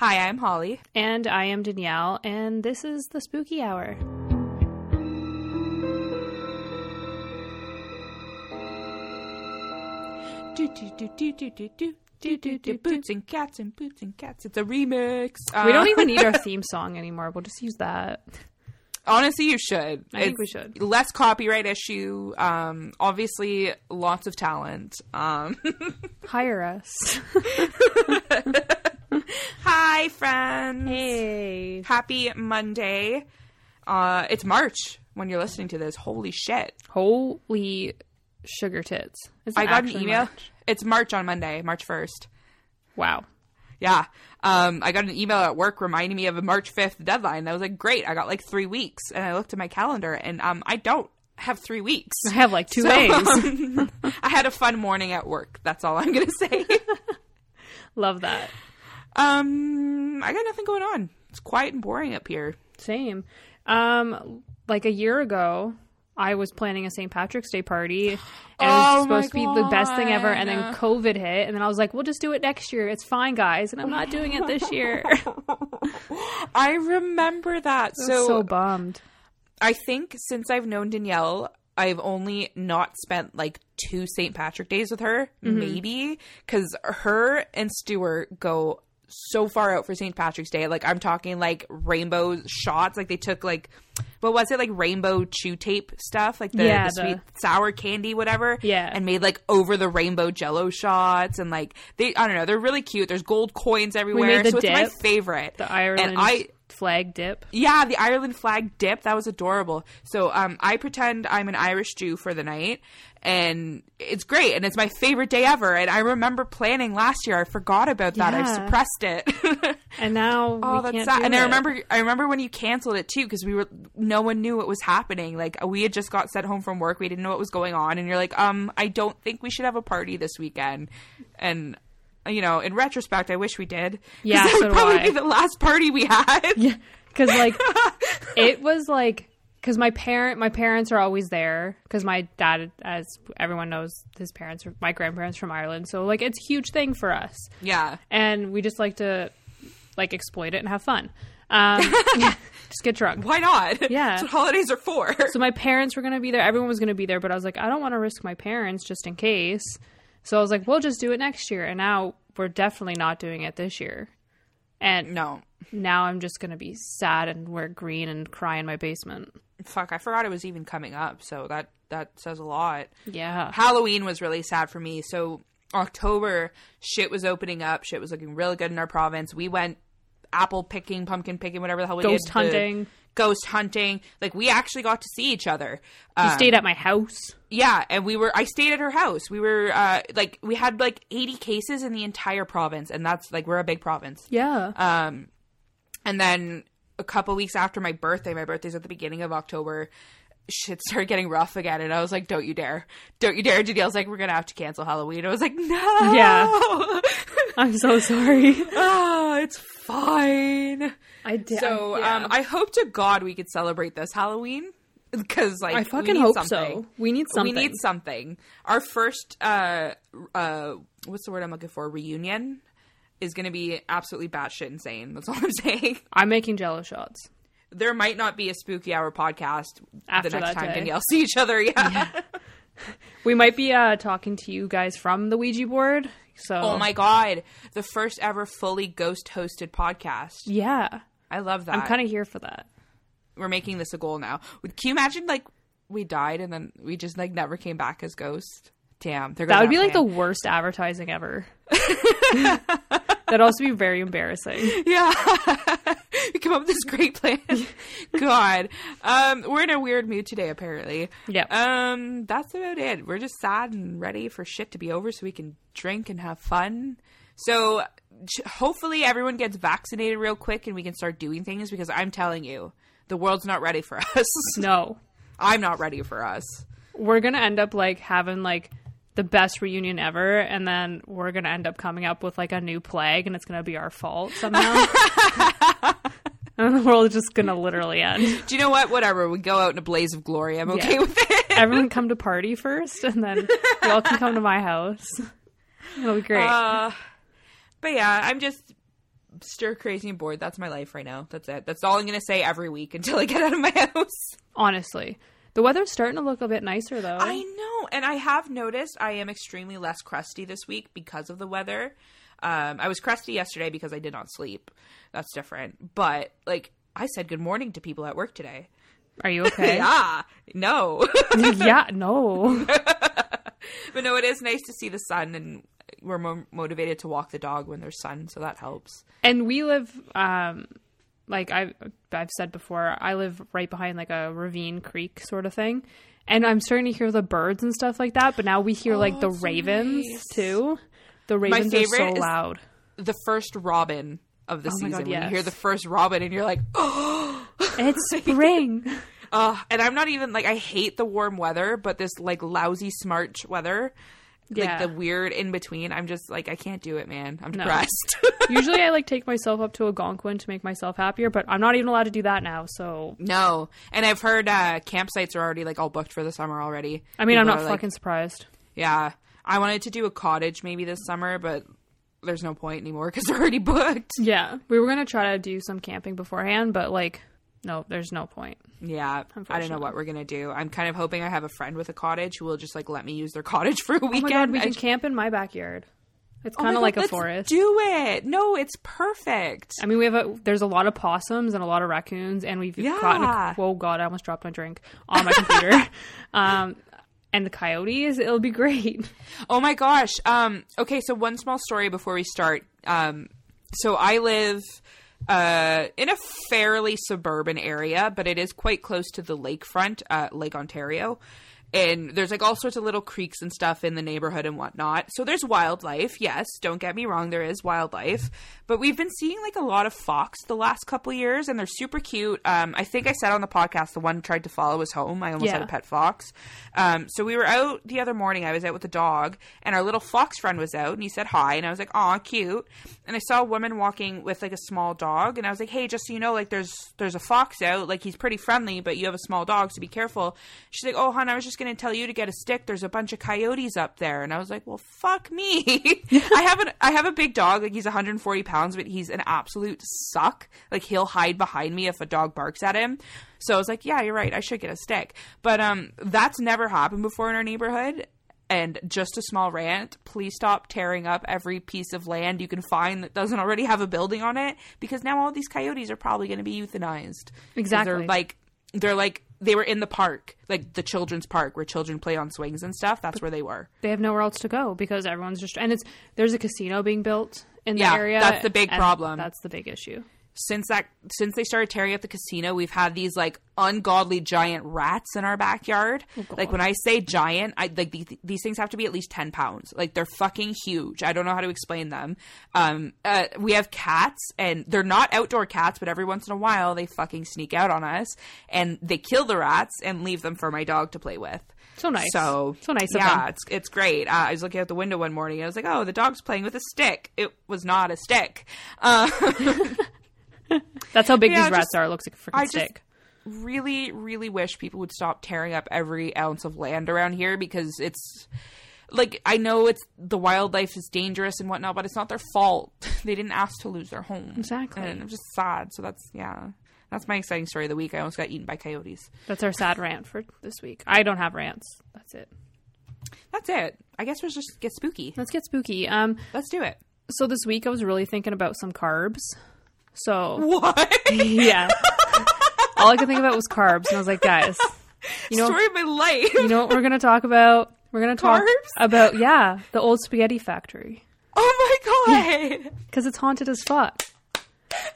Hi, I'm Holly. And I am Danyelle, and this is the Spooky Hour. Do, do, do, do, do, do, do. Do, do, do, boots and cats and boots and cats. It's a remix. We don't Uh, even need our theme song anymore. We'll just use that. Honestly, you should. I think we should. Less copyright issue. Um, obviously, lots of talent. Um, Hire us. hi, friends. hey. Happy Monday. Uh, it's March when you're listening to this. Holy shit! Holy sugar tits. Is I got an email. March? It's March on Monday, March first. Wow. Yeah. Um, I got an email at work reminding me of a March 5th deadline. I was like, great, I got like three weeks. And I looked at my calendar and um, I don't have three weeks. I have like two So, days. um, I had a fun morning at work. That's all I'm going to say. Love that. Um, I got nothing going on. It's quiet and boring up here. Same. Um, like a year ago, I was planning a St. Patrick's Day party, and it Oh was supposed to be the best thing ever. And then COVID hit, and then I was like, "We'll just do it next year. It's fine, guys." And I'm not doing it this year. I remember that. so, So, so bummed. I think since I've known Danyelle, I've only not spent like two St. Patrick days with her, Mm-hmm. maybe, because her and Stuart go so far out for St. Patrick's Day. Like I'm talking like rainbow shots. Like they took like what was it like rainbow chew tape stuff, like the, Yeah, the the- sweet sour candy, whatever. Yeah. and made like over the rainbow Jello shots, and like they I don't know, they're really cute. There's gold coins everywhere, the so it's my favorite. The Ireland and I flag dip. yeah, the Ireland flag dip. That was adorable. So um, I pretend I'm an Irish Jew for the night, and it's great, and it's my favorite day ever. And I remember planning last year. I forgot about that. I've suppressed it. And now oh, we that's can't sad. And I remember, I remember when you canceled it too, because we were no one knew what was happening. Like we had just got sent home from work. We didn't know what was going on, and you're like, um, I don't think we should have a party this weekend. And you know, in retrospect, I wish we did. Yeah, that so would probably be the last party we had. Yeah, because like it was like because my parent my parents are always there because my dad as everyone knows his parents are my grandparents from Ireland so like it's a huge thing for us yeah. and we just like to like exploit it and have fun um just get drunk Why not? Yeah. That's what holidays are for. so my parents were gonna be there everyone was gonna be there but I was like I don't want to risk my parents just in case so I was like we'll just do it next year and now we're definitely not doing it this year and no. now I'm just gonna be sad and wear green and cry in my basement. Fuck, I forgot it was even coming up, so that that says a lot. Yeah. Halloween was really sad for me. So October, shit was opening up. Shit was looking really good in our province. We went apple picking, pumpkin picking, whatever the hell we Ghost did. the- hunting. Ghost hunting. Like we actually got to see each other. You Um, stayed at my house. Yeah, and we were I stayed at her house. We were uh like we had like 80 cases in the entire province and that's like we're a big province. Yeah. Um, and then a couple weeks after my birthday, my birthday's at the beginning of October. Shit started getting rough again, and I was like, "Don't you dare! Don't you dare!" Danyelle's like, "We're gonna have to cancel Halloween." I was like, "No, Yeah. I'm so sorry. oh, it's fine." I did. So, um, I hope to God we could celebrate this Halloween because, like, I we fucking need hope something. so. We need something. We need something. Our first, uh, uh, what's the word I'm looking for? Reunion is going to be absolutely batshit insane. That's all I'm saying. I'm making jello shots. there might not be a spooky hour podcast After the next time day. Danyelle see each other. Yeah. We might be uh, talking to you guys from the Ouija board. So Oh my god, the first ever fully ghost hosted podcast. Yeah. I love that. I'm kind of here for that. We're making this a goal now. Would can you imagine like we died and then we just like never came back as ghosts? Damn, goes That would be like the worst advertising ever. That'd also be very embarrassing. yeah. we come up with this great plan. God, um, we're in a weird mood today. Apparently, Yeah. Um, that's about it. We're just sad and ready for shit to be over so we can drink and have fun. So hopefully everyone gets vaccinated real quick and we can start doing things because I'm telling you, the world's not ready for us. No. I'm not ready for us. We're going to end up like having like the best reunion ever and then we're going to end up coming up with like a new plague and it's going to be our fault somehow. and the world is just going to literally end. Do you know what? Whatever. We go out in a blaze of glory. I'm okay Yeah. with it. Everyone come to party first and then you all can come to my house. It'll be great. Uh, but yeah, I'm just stir crazy and bored. That's my life right now. That's it. That's all I'm gonna say every week until I get out of my house. Honestly, the weather's starting to look a bit nicer though. I know, and I have noticed I am extremely less crusty this week because of the weather. Um, I was crusty yesterday because I did not sleep. That's different. But like, I said good morning to people at work today. Are you okay? yeah, no, yeah, no. but no, it is nice to see the sun, and we're mo- motivated to walk the dog when there's sun, so that helps. And we live, um, like I've I've said before, I live right behind like a ravine creek sort of thing, and I'm starting to hear the birds and stuff like that. But now we hear like the Oh, ravens nice. too. The ravens are so loud. The first robin of the Oh season. God, When you hear the first robin, and you're like, oh. It's spring. Uh, and I'm not even like I hate the warm weather, but this like lousy March weather, Yeah. like the weird in between. I'm just like I can't do it, man. I'm No. depressed. Usually, I like take myself up to Algonquin to make myself happier, but I'm not even allowed to do that now. So, no, and I've heard uh, campsites are already like all booked for the summer already. I mean, I'm not are, like- fucking surprised. yeah, I wanted to do a cottage maybe this summer, but there's no point anymore because they're already booked. Yeah, we were gonna try to do some camping beforehand, but like, no, there's no point. Yeah, I don't know what we're gonna do. I'm kind of hoping I have a friend with a cottage who will just like let me use their cottage for a Oh weekend. my god, we I can just- camp in my backyard. It's Oh kind of God, like a let's forest. Do it. No, it's perfect. I mean, we have a there's a lot of possums and a lot of raccoons, and we've gotten Yeah. a, oh god, I almost dropped my drink on my computer. um, and the coyotes, it'll be great. Oh my gosh. Um, okay, so one small story before we start. Um, so I live uh, in a fairly suburban area, but it is quite close to the lakefront, uh, Lake Ontario. And there's like all sorts of little creeks and stuff in the neighborhood and whatnot. So there's wildlife. Yes, don't get me wrong, there is wildlife. But we've been seeing like a lot of fox the last couple years, and they're super cute. Um, I think I said on the podcast the one tried to follow us home. I almost had a pet fox. Um, so we were out the other morning. I was out with the dog, and our little fox friend was out, and he said hi, and I was like, "Aw, cute." And I saw a woman walking with like a small dog, and I was like, "Hey, just so you know, like there's there's a fox out. Like he's pretty friendly, but you have a small dog, so be careful." She's like, "Oh, hon, I was just gonna tell you to get a stick. There's a bunch of coyotes up there." And I was like, "Well, fuck me. I have an I have a big dog. Like he's 140 pounds, but he's an absolute suck. Like he'll hide behind me if a dog barks at him." So I was like, "Yeah, you're right. I should get a stick." But um, that's never happened before in our neighborhood. And just a small rant, please stop tearing up every piece of land you can find that doesn't already have a building on it because now all these coyotes are probably going to be euthanized. Exactly. They're like they're like they were in the park, like the children's park where children play on swings and stuff. That's where they were. They have nowhere else to go because everyone's just and it's there's a casino being built in the Yeah, area. that's the big problem. That's the big issue. Since that since they started tearing up the casino, we've had these like ungodly giant rats in our backyard. like when I say giant, I like these, these things have to be at least 10 pounds. Like they're fucking huge. I don't know how to explain them. Um uh, we have cats and they're not outdoor cats, but every once in a while they fucking sneak out on us and they kill the rats and leave them for my dog to play with. So nice. So so nice of Yeah, them. it's it's great. Uh, I was looking out the window one morning. and I was like, "Oh, the dog's playing with a stick." It was not a stick. Uh, That's how big Yeah, these rats just- are. It looks like a freaking I just stick. really, really wish people would stop tearing up every ounce of land around here because it's like I know it's the wildlife is dangerous and whatnot, but it's not their fault. They didn't ask to lose their home. Exactly. and I'm just sad. So that's yeah, that's my exciting story of the week. I almost got eaten by coyotes. That's our sad rant for this week. I don't have rants. That's it. That's it. I guess we'll just get spooky. Let's get spooky. Um, Let's do it. so this week I was really thinking about some carbs. So What? yeah, all I could think about was carbs, and I was like, guys, you know, story of my life. you know what we're gonna talk about? We're gonna talk Carbs? about yeah, the old spaghetti factory Oh my god! because it's haunted as fuck.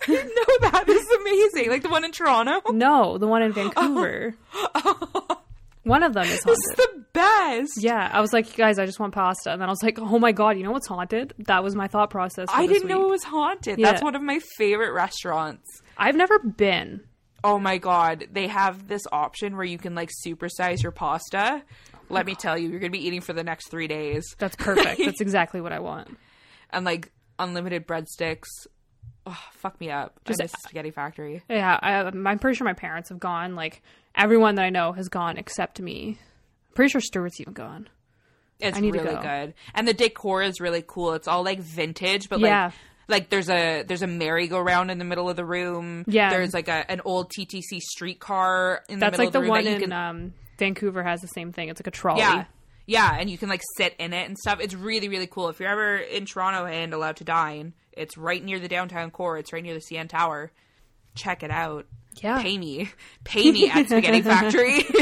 Know that. This is amazing. Like the one in Toronto. No, the one in oh. Vancouver. Oh. One of them is haunted. This is the best. Yeah, I was like, guys, I just want pasta, and then I was like, oh my god, you know what's haunted? That was my thought process. I didn't know it was haunted. Yeah. That's one of my favorite restaurants. I've never been. Oh my god, they have this option where you can like supersize your pasta. Let me tell you, you're gonna be eating for the next three days, That's perfect. That's exactly what I want. and like unlimited breadsticks. Oh, fuck me up. Just- I miss Spaghetti Factory. Yeah, I, I'm pretty sure my parents have gone. Like everyone that I know has gone except me. Pretty sure Stuart's even gone. It's I need to really go. good, and the decor is really cool. It's all like vintage, but Yeah. like Like there's a there's a merry-go-round in the middle of the room. Yeah. There's like a an old TTC streetcar in That's the middle the of the room one in can um, Vancouver has the same thing. It's like a trolley. Yeah. Yeah, and you can like sit in it and stuff. It's really, really cool. If you're ever in Toronto and allowed to dine, it's right near the downtown core. It's right near the CN Tower. Check it out. Yeah. Pay me. Pay me at Spaghetti Factory.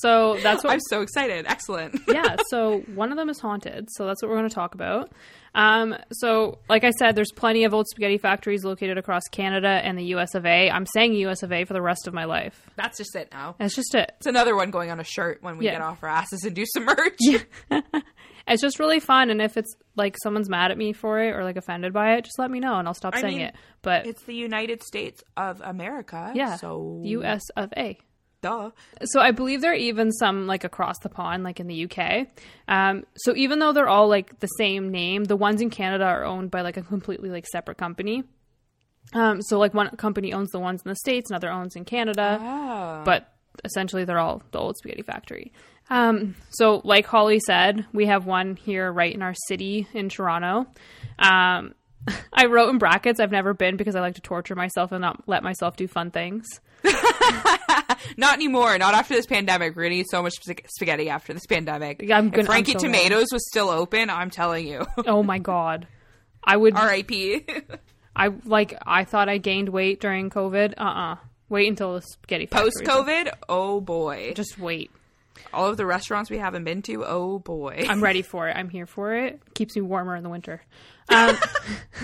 So that's what I'm so excited. Excellent. yeah, so one of them is haunted. So that's what we're going to talk about. Um, so, like I said, there's plenty of old spaghetti factories located across Canada and the US of A. I'm saying US of A for the rest of my life. That's just it now. That's just it. It's another one going on a shirt when we Yeah. get off our asses and do some merch. It's just really fun. And if it's like someone's mad at me for it or like offended by it, just let me know and I'll stop I saying mean, it. But It's the United States of America. yeah, So US of A. duh. So I believe there are even some like across the pond, like in the UK. Um, so even though they're all like the same name, the ones in Canada are owned by like a completely like separate company. Um, so like one company owns the ones in the states, another owns in Canada, Oh. but essentially they're all the old spaghetti factory. Um, so like Holly said, we have one here right in our city in Toronto. Um, I wrote in brackets, I've never been because I like to torture myself and not let myself do fun things. Not anymore. Not after this pandemic. We're gonna eat so much spag- spaghetti after this pandemic. Yeah, I'm gonna- if Frankie so Tomatto's was still open, I'm telling you. Oh my god. I would R.I.P. I like I thought I gained weight during COVID. Uh uh Wait until the spaghetti. Post COVID, oh boy. Just wait. All of the restaurants we haven't been to, oh boy. I'm ready for it. I'm here for it. Keeps me warmer in the winter. Um,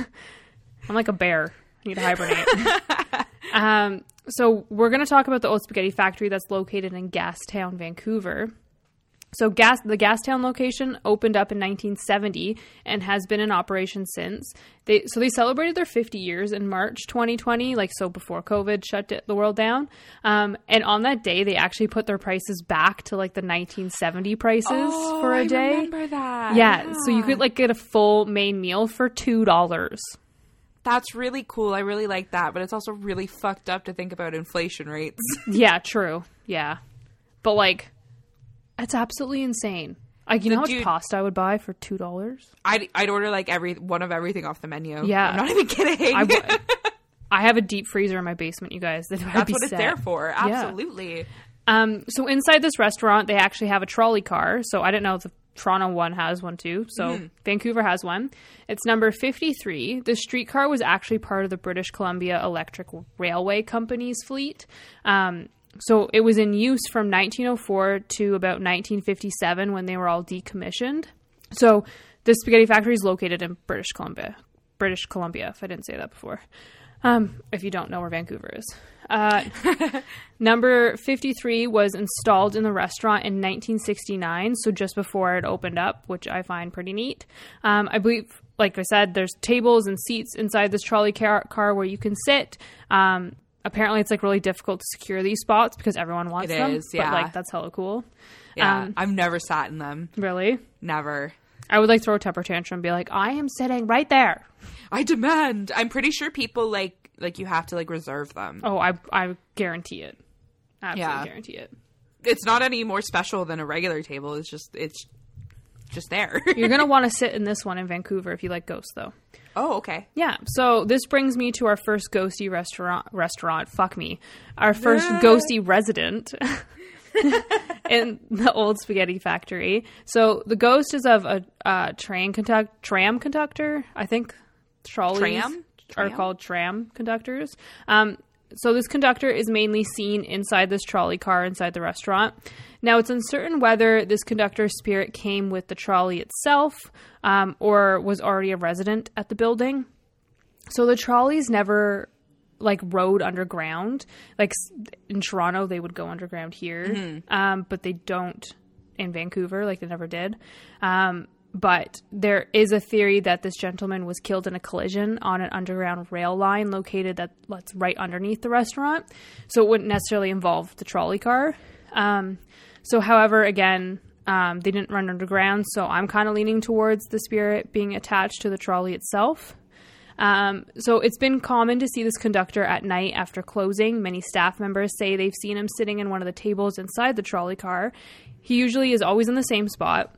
I'm like a bear. I need to hibernate. um, so we're going to talk about the old spaghetti factory that's located in Gastown, Vancouver. So gas the Gastown location opened up in 1970 and has been in operation since. They so they celebrated their 50 years in March 2020, like so before COVID shut the world down. Um, and on that day, they actually put their prices back to like the 1970 prices for a Oh, day. remember that. Yeah, so you could like get a full main meal for two dollars. That's really cool. I really like that, but it's also really fucked up to think about inflation rates. Yeah, true. Yeah, but like, it's absolutely insane. Like, you know how much pasta I would buy for two dollars? I'd I'd order like every one of everything off the menu. Yeah. I'm not even kidding. I have a deep freezer in my basement, you guys. That That's what it's there for. Absolutely. Um, so inside this restaurant, they actually have a trolley car. So I didn't know the Toronto one has one too. So Mm-hmm. Vancouver has one. It's number 53. The streetcar was actually part of the British Columbia Electric Railway Company's fleet. Um, so it was in use from 1904 to about 1957 when they were all decommissioned. So the spaghetti factory is located in British Columbia. British Columbia, if I didn't say that before. Um, if you don't know where Vancouver is. Uh, number 53 was installed in the restaurant in 1969, so just before it opened up, which I find pretty neat. Um, I believe, like I said, there's tables and seats inside this trolley car, car where you can sit. Um, apparently, it's like really difficult to secure these spots because everyone wants It them. is, But yeah. like that's hella cool. Yeah. Um, I've never sat in them. Really, Never. I would like throw a temper tantrum and be like, I am sitting right there. I demand. I'm pretty sure people like like you have to like reserve them. Oh, I I guarantee it. Absolutely Yeah. guarantee it. It's not any more special than a regular table. It's just it's just there. You're gonna want to sit in this one in Vancouver if you like ghosts, though. Oh, okay. Yeah. So this brings me to our first ghosty restaurant. Restaurant. Fuck me. Our first ghosty resident. in the old spaghetti factory. So the ghost is of a uh, train conduct tram conductor. I think trolleys Tram? are Tram? called tram conductors. Um, so this conductor is mainly seen inside this trolley car inside the restaurant. Now it's uncertain whether this conductor's spirit came with the trolley itself um, or was already a resident at the building. So the trolleys never like rode underground. Like in Toronto, they would go underground here, um, but they don't in Vancouver. Like they never did. Um, but there is a theory that this gentleman was killed in a collision on an underground rail line located that that's right underneath the restaurant. So it wouldn't necessarily involve the trolley car. Um, so, however, again, um, they didn't run underground. So I'm kind of leaning towards the spirit being attached to the trolley itself. Um, so it's been common to see this conductor at night after closing. Many staff members say they've seen him sitting in one of the tables inside the trolley car. He usually is always in the same spot.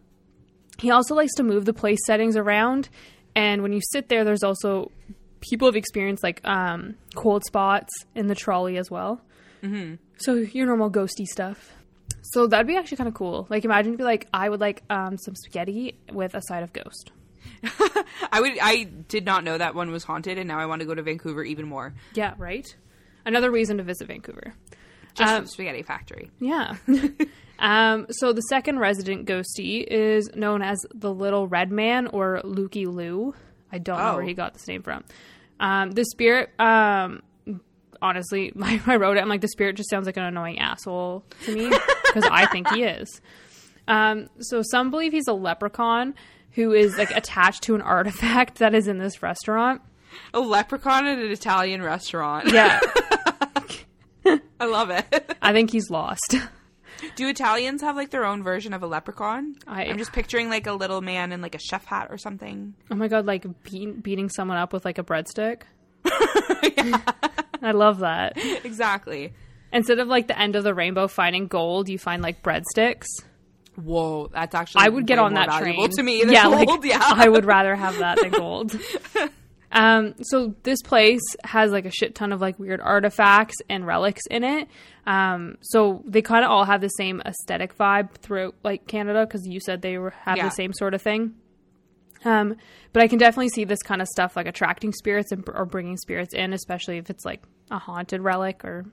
He also likes to move the place settings around and when you sit there, there's also people have experienced like um, cold spots in the trolley as well. Mm-hmm. So your normal ghosty stuff. So that'd be actually kind of cool. Like imagine if you like I would like um, some spaghetti with a side of ghost. I would. I did not know that one was haunted, and now I want to go to Vancouver even more. Yeah, right. Another reason to visit Vancouver. Just Um, spaghetti factory. Yeah. um, so the second resident ghostie is known as the Little Red Man or Lukey Lou. I don't know Oh. where he got this name from. Um, the spirit, um, honestly, like I wrote it, I'm like, the spirit just sounds like an annoying asshole to me because I think he is. Um, so some believe he's a leprechaun who is like attached to an artifact that is in this restaurant. A leprechaun at an Italian restaurant. Yeah, I love it. I think he's lost. Do Italians have like their own version of a leprechaun? I- I'm just picturing like a little man in like a chef hat or something. Oh my god, like beat, beating someone up with like a breadstick. I love that. exactly. Instead of like the end of the rainbow finding gold, you find like breadsticks. Whoa, that's actually I would get on that train. to me yeah, gold. like yeah, I would rather have that than gold. um, so this place has like a shit ton of like weird artifacts and relics in it. Um, so they kind of all have the same aesthetic vibe throughout like Canada because you said they were have Yeah. the same sort of thing. Um, but I can definitely see this kind of stuff like attracting spirits and or bringing spirits in, especially if it's like a haunted relic or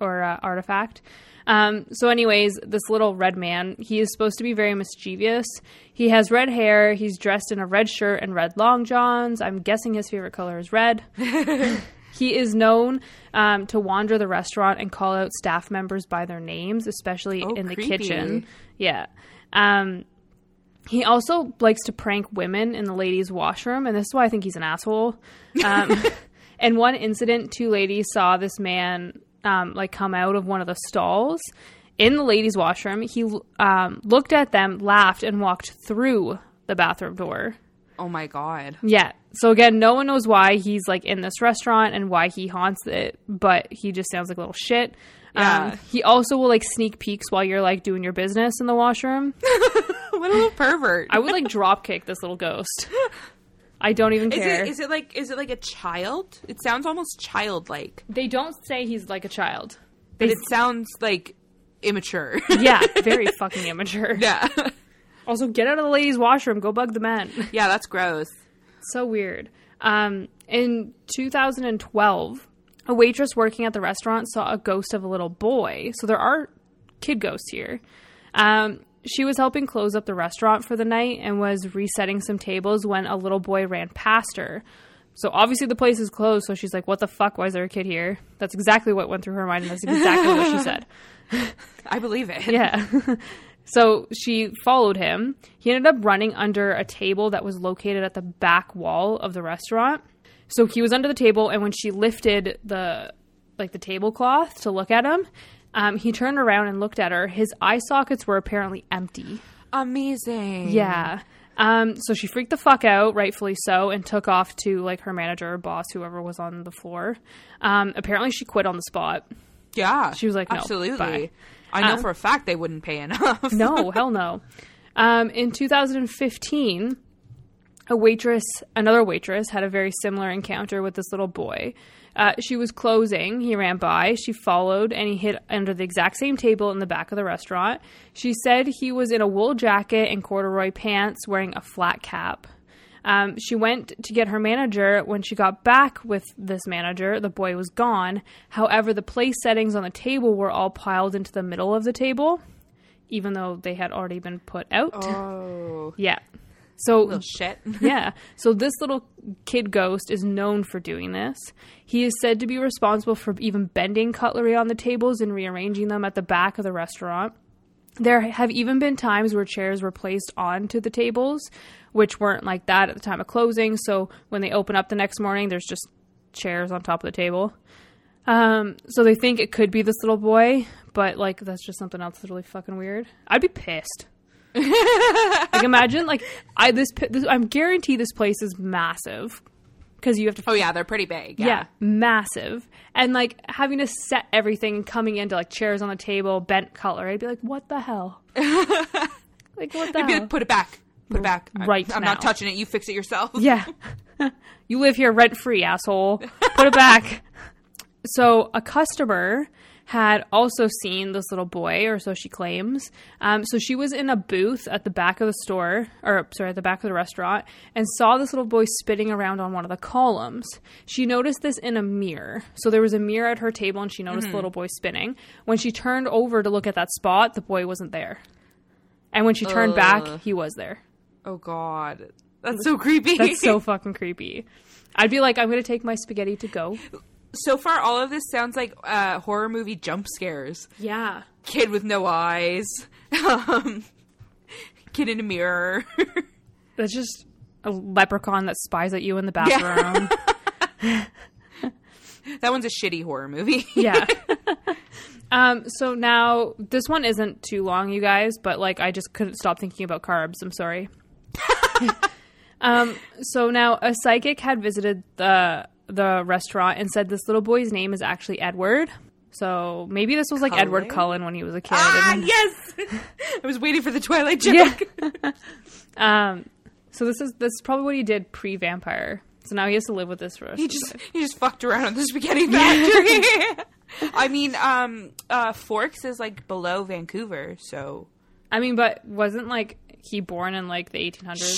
or uh, artifact. Um, so, anyways, this little red man, he is supposed to be very mischievous. He has red hair. He's dressed in a red shirt and red long johns. I'm guessing his favorite color is red. he is known um, to wander the restaurant and call out staff members by their names, especially Oh, in the creepy. kitchen. Yeah. Um, he also likes to prank women in the ladies' washroom, and this is why I think he's an asshole. Um, in one incident, two ladies saw this man um, like come out of one of the stalls in the ladies' washroom. He um, looked at them, laughed, and walked through the bathroom door. Oh my god. Yeah. So again, no one knows why he's like in this restaurant and why he haunts it, but he just sounds like a little shit. Yeah. Um, he also will like sneak peeks while you're like doing your business in the washroom. What a little pervert. I would like drop kick this little ghost. I don't even is care. it is it like is it like a child? It sounds almost childlike, they don't say he's like a child. but it sounds like immature. Yeah, very fucking immature. yeah. Also, get out of the ladies' washroom. Go bug the men. Yeah, that's gross. so weird. Um, in 2012, a waitress working at the restaurant saw a ghost of a little boy. So there are kid ghosts here. Um, she was helping close up the restaurant for the night and was resetting some tables when a little boy ran past her. So obviously the place is closed. So she's like, "What the fuck? Why is there a kid here?" That's exactly what went through her mind, and that's exactly what she said. I believe it. Yeah. so she followed him. He ended up running under a table that was located at the back wall of the restaurant. So he was under the table, and when she lifted the like the tablecloth to look at him, um, he turned around and looked at her. His eye sockets were apparently empty. Amazing. Yeah. Um, so she freaked the fuck out, rightfully so, and took off to like her manager or boss, whoever was on the floor. Um, apparently, she quit on the spot. Yeah. She was like, no, absolutely. bye. I know Um, for a fact they wouldn't pay enough. No, hell no. Um, in 2015, a waitress, another waitress, had a very similar encounter with this little boy. Uh, she was closing. He ran by. She followed, and he hid under the exact same table in the back of the restaurant. She said he was in a wool jacket and corduroy pants, wearing a flat cap. Um, she went to get her manager. When she got back with this manager, the boy was gone. However, the place settings on the table were all piled into the middle of the table, even though they had already been put out. Oh. Yeah. So Little shit. yeah. So this little kid ghost is known for doing this. He is said to be responsible for even bending cutlery on the tables and rearranging them at the back of the restaurant. There have even been times where chairs were placed onto the tables, which weren't like that at the time of closing. So when they open up the next morning, there's just chairs on top of the table. Um, so they think it could be this little boy, but like that's just something else that's really fucking weird. I'd be pissed. Like imagine like I this, this I'm guarantee this place is massive because you have to Oh yeah, they're pretty big. yeah. Yeah. massive and like having to set everything and coming into like chairs on the table bent color I'd be like what the hell like what the I'd be hell like, put it back. Put it back. Right I'm now. not touching it. You fix it yourself. Yeah. you live here rent free, asshole. Put it back. So a customer had also seen this little boy, or so she claims. Um, so she was in a booth at the back of the store, or sorry, at the back of the restaurant, and saw this little boy spitting around on one of the columns. She noticed this in a mirror. So there was a mirror at her table, and she noticed the little boy spinning. When she turned over to look at that spot, the boy wasn't there. And when she turned Ugh. back, he was there. Oh God, that's so creepy. That's so fucking creepy. I'd be like, I'm gonna take my spaghetti to go. So far, all of this sounds like uh, horror movie jump scares. Yeah. Kid with no eyes. Um, kid in a mirror. That's just a leprechaun that spies at you in the bathroom. that one's a shitty horror movie. Yeah. um, so now this one isn't too long, you guys, but like I just couldn't stop thinking about carbs. I'm sorry. um, so now a psychic had visited the the restaurant and said this little boy's name is actually Edward. So maybe this was like Edward Cullen? Cullen when he was a kid. ah, and- yes. I was waiting for the Twilight joke. Yeah. um, so this is this is probably what he did pre vampire. So now he has to live with this for He just he just fucked around at the spaghetti factory. I mean, um, uh, Forks is like below Vancouver, so I mean, but wasn't like he born in like the 1800s?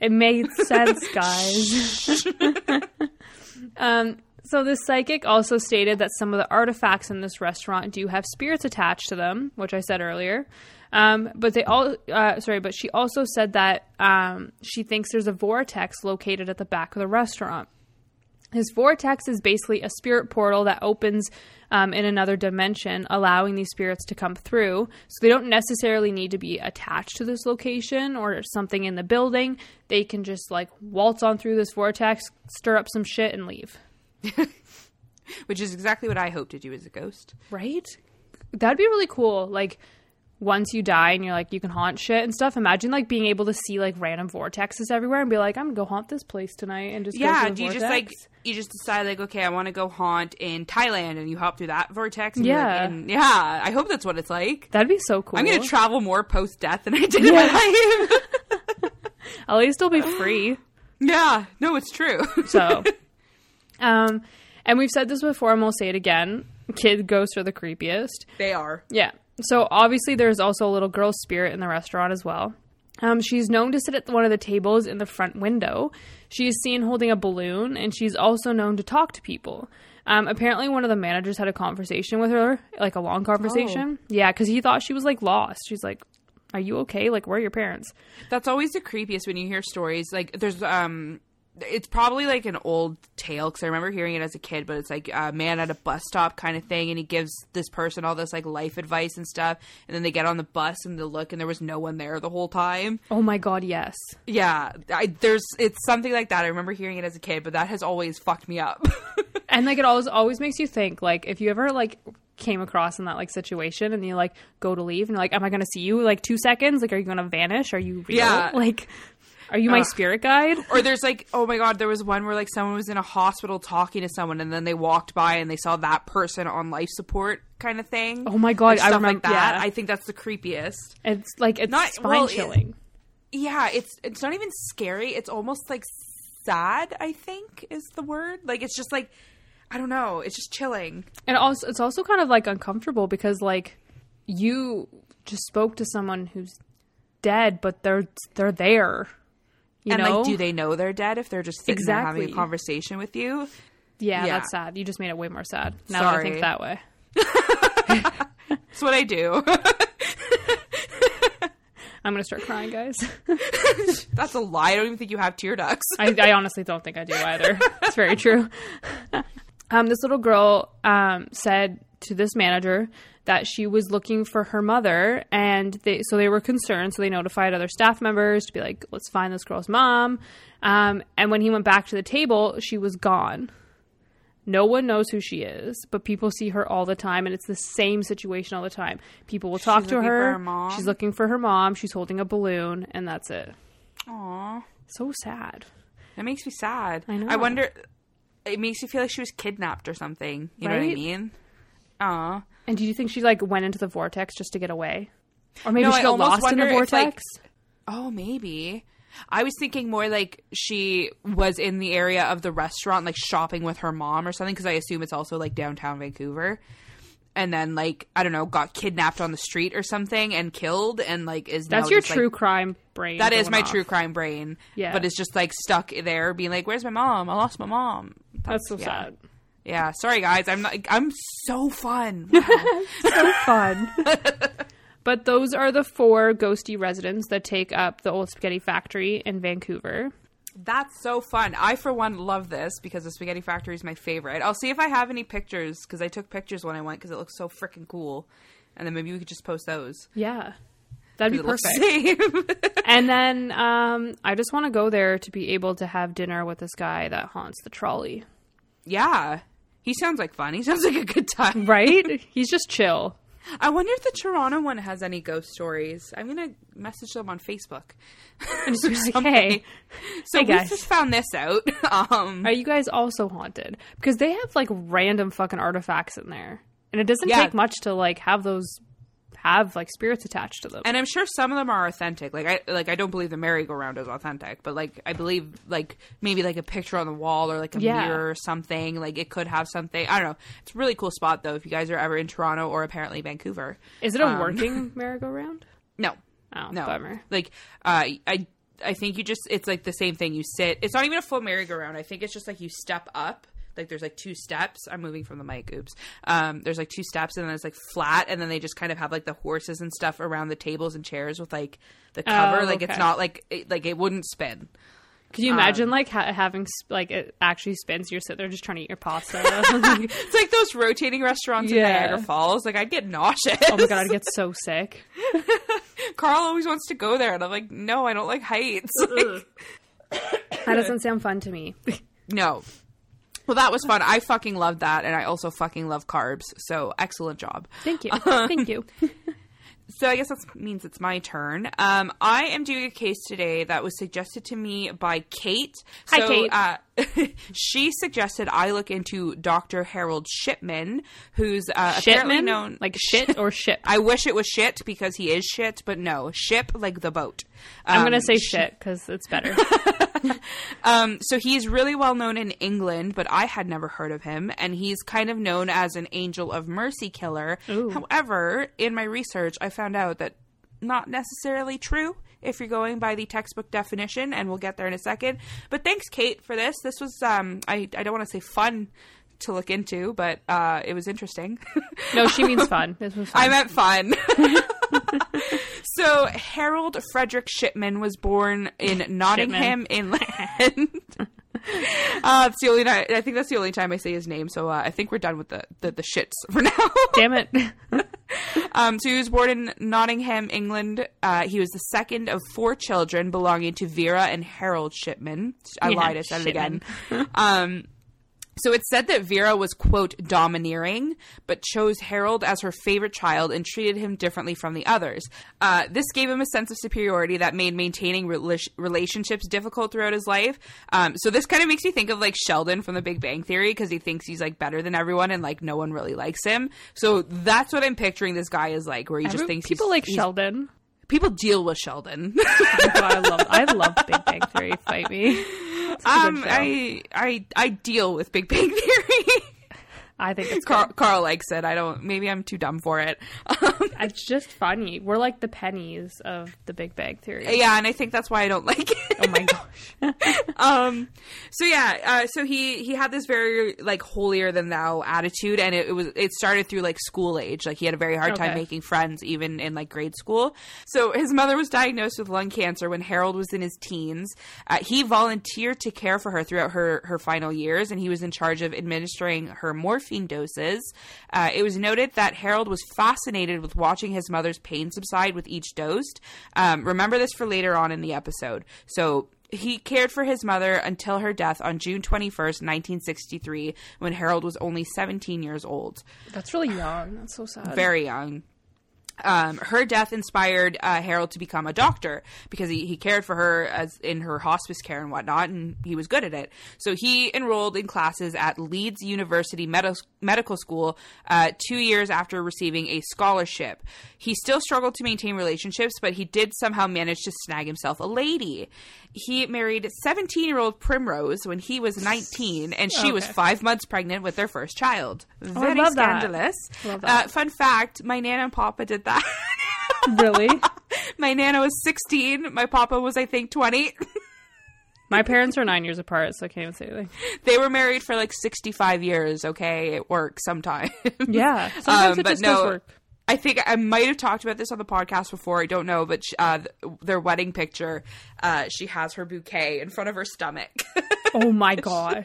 It made sense, guys. um, so the psychic also stated that some of the artifacts in this restaurant do have spirits attached to them, which I said earlier. Um, but they all, uh, sorry, but she also said that um, she thinks there's a vortex located at the back of the restaurant. This vortex is basically a spirit portal that opens um, in another dimension, allowing these spirits to come through. So they don't necessarily need to be attached to this location or something in the building. They can just like waltz on through this vortex, stir up some shit, and leave. which is exactly what I hope to do as a ghost. Right? That'd be really cool. Like, once you die and you're like, you can haunt shit and stuff. Imagine like being able to see like random vortexes everywhere and be like, I'm gonna go haunt this place tonight and just go Yeah, do you just like you just decide like okay, I want to go haunt in Thailand, and you hop through that vortex? And Yeah. like, in- yeah. I hope that's what it's like. That'd be so cool. I'm gonna travel more post death than I did in my life. At least it'll be free. yeah, no, it's true. So, um, and we've said this before, and we'll say it again. Kid ghosts are the creepiest. they are. Yeah. So obviously, there's also a little girl spirit in the restaurant as well. Um, she's known to sit at one of the tables in the front window. She is seen holding a balloon, and she's also known to talk to people. Um, apparently, one of the managers had a conversation with her, like a long conversation. Yeah, because he thought she was like lost. She's like, "Are you okay? Like, where are your parents?" That's always the creepiest when you hear stories. Like there's um it's probably like an old tale because I remember hearing it as a kid, but it's like a man at a bus stop kind of thing, and he gives this person all this like life advice and stuff, and then they get on the bus and they look, and there was no one there the whole time. Oh my god, yes. Yeah, I, there's it's something like that. I remember hearing it as a kid, but that has always fucked me up. And like it always always makes you think like if you ever like came across in that like situation and you like go to leave and you're like, Am I gonna see you like two seconds? Like are you gonna vanish? Are you real? Yeah. Like are you my spirit guide? or there's like, oh my god, there was one where like someone was in a hospital talking to someone, and then they walked by and they saw that person on life support kind of thing. Oh my god, Like, I remember like that. yeah. I think that's the creepiest. it's like it's Not- spine well, it- chilling. Yeah, it's it's not even scary. It's almost like sad. I think is the word. Like it's just like I don't know. It's just chilling. And also it's also kind of like uncomfortable because like you just spoke to someone who's dead but they're they're there. You and know? like, do they know they're dead if they're just sitting there having a conversation with you? yeah, Yeah. that's sad. You just made it way more sad. Now that I think that way. That's what I do. I'm gonna start crying, guys. That's a lie. I don't even think you have tear ducts. I, I honestly don't think I do either. It's very true. um, this little girl um, said to this manager that she was looking for her mother, and they so they were concerned. So they notified other staff members to be like, "Let's find this girl's mom." Um, and when he went back to the table, she was gone. No one knows who she is, but people see her all the time, and it's the same situation all the time. People will talk She's to her. her? She's looking for her mom. She's holding a balloon, and that's it. Aw, So sad. that makes me sad. I know. I wonder. It makes me feel like she was kidnapped or something. You know what I mean? Aw. And do you think she like went into the vortex just to get away, or maybe No, she got lost in the if, like, vortex? Oh, maybe. I was thinking more like she was in the area of the restaurant, like shopping with her mom or something, because I assume it's also like downtown Vancouver. And then, like, I don't know, got kidnapped on the street or something and killed, and like is That's your just, true Like, crime brain. that is my off. true crime brain. Yeah. but it's just like stuck there, being like, "Where's my mom? I lost my mom." That's so yeah. sad. Yeah, sorry guys, I'm not. I'm so fun. Wow. so fun. but those are the four ghosty residents that take up the old spaghetti factory in Vancouver. That's so fun. I, for one, love this because the Spaghetti Factory is my favorite. I'll see if I have any pictures because I took pictures when I went because it looks so freaking cool. And then maybe we could just post those. Yeah. That'd be perfect. it looks the same. And then um, I just want to go there to be able to have dinner with this guy that haunts the trolley. yeah. He sounds like fun. He sounds like a good time. Right? He's just chill. I wonder if the Toronto one has any ghost stories. I'm going to message them on Facebook. And just like, hey, So Hey, we guys. just found this out. Um, are you guys also haunted? Because they have like random fucking artifacts in there. And it doesn't Yeah. take much to like have those have like spirits attached to them. and I'm sure some of them are authentic. Like I like I don't believe the merry-go-round is authentic, but like I believe like maybe like a picture on the wall or like a Yeah. mirror or something. Like it could have something. I don't know. It's a really cool spot though. If you guys are ever in Toronto or apparently Vancouver, Is it a um, working merry-go-round? no, Oh, no, bummer. Like uh, I I think you just it's like the same thing. You sit. It's not even a full merry-go-round. I think it's just like you step up. Like there's like two steps. I'm moving from the mic. Oops. Um, there's like two steps, and then it's like flat, and then they just kind of have like the horses and stuff around the tables and chairs with like the cover. Oh, like it's not like it, like it wouldn't spin. Could you Um, imagine like ha- having sp- like it actually spins? You're sitting there just trying to eat your pasta. It's like those rotating restaurants in Niagara Falls. Like I'd get nauseous. oh my god, I'd get so sick. Carl always wants to go there, and I'm like, no, I don't like heights. That doesn't sound fun to me. no. Well, that was fun. I fucking loved that, and I also fucking love carbs. So excellent job. Thank you. Thank you. So I guess that means it's my turn. Um, I am doing a case today that was suggested to me by Kate. Hi, so, Kate. Uh, she suggested I look into Dr. Harold Shipman, who's uh, apparently known like shit or ship? I wish it was shit because he is shit, but no, ship like the boat. I'm gonna Um, say shit because it's better. Um, so he's really well known in England, but I had never heard of him, and he's kind of known as an angel of mercy killer. Ooh. However, in my research, I found out that not necessarily true if you're going by the textbook definition, and we'll get there in a second. But thanks, Kate, for this. This was um, I I don't want to say fun to look into, but uh, it was interesting. No, she means fun. This was fun. I meant fun. so Harold Frederick Shipman was born in Nottingham, Inland. uh, it's the only night, I think that's the only time I say his name. So uh, I think we're done with the the, the shits for now. Damn it. um, so he was born in Nottingham, England. Uh, he was the second of four children belonging to Vera and Harold Shipman. I Yeah, lied. I said Shipman. it again. um, so it's said that Vera was, quote, domineering, but chose Harold as her favorite child and treated him differently from the others. Uh, this gave him a sense of superiority that made maintaining rela- relationships difficult throughout his life. Um, so this kind of makes me think of like Sheldon from The Big Bang Theory because he thinks he's like better than everyone and like no one really likes him. So that's what I'm picturing this guy is like, where he just Every- thinks people like Sheldon. People deal with Sheldon. Oh, God, I love. I love Big Bang Theory. Fight me. Um. I I I deal with Big Bang Theory. I think it's Carl. Carl likes it. I don't. Maybe I'm too dumb for it. Um, It's just funny. We're like the pennies of the Big Bang Theory. yeah, and I think that's why I don't like it. Oh my gosh. um. So yeah. Uh, so he he had this very like holier than thou attitude, and it, it was it started through like school age. Like he had a very hard time making friends, even in like grade school. So his mother was diagnosed with lung cancer when Harold was in his teens. Uh, he volunteered to care for her throughout her her final years, and he was in charge of administering her morphine doses. Uh, it was noted that Harold was fascinated with watching his mother's pain subside with each dose. Um, remember this for later on in the episode. So he cared for his mother until her death on June 21st, 1963, when Harold was only 17 years old. That's really young. That's so sad. Very young. Um, her death inspired uh, Harold to become a doctor because he, he cared for her as in her hospice care and whatnot, and he was good at it. So he enrolled in classes at Leeds University Medi- Medical School uh, two years after receiving a scholarship. He still struggled to maintain relationships, but he did somehow manage to snag himself a lady. He married 17 year old Primrose when he was 19, and she was five months pregnant with their first child. Very love that. scandalous. Uh, fun fact my Nana and Papa did that. really? my Nana was 16. My Papa was, I think, 20. My parents are nine years apart, so I can't even say anything. they were married for like 65 years, okay? It works sometimes. Yeah, sometimes Um, it but just does no, work. I think I might have talked about this on the podcast before. I don't know, but sh- uh, th- their wedding picture, uh, she has her bouquet in front of her stomach. Oh my gosh.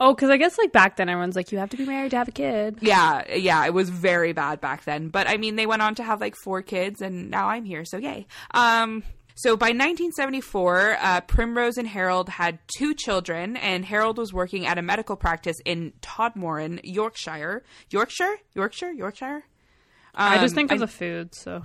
Oh, because I guess like back then everyone's like, you have to be married to have a kid. yeah, yeah, it was very bad back then. But I mean, they went on to have like four kids, and now I'm here, so yay. Um, so by 1974, uh, Primrose and Harold had two children, and Harold was working at a medical practice in Todmorden, Yorkshire. Yorkshire? Yorkshire? Yorkshire? I just Um, think of I- the food, so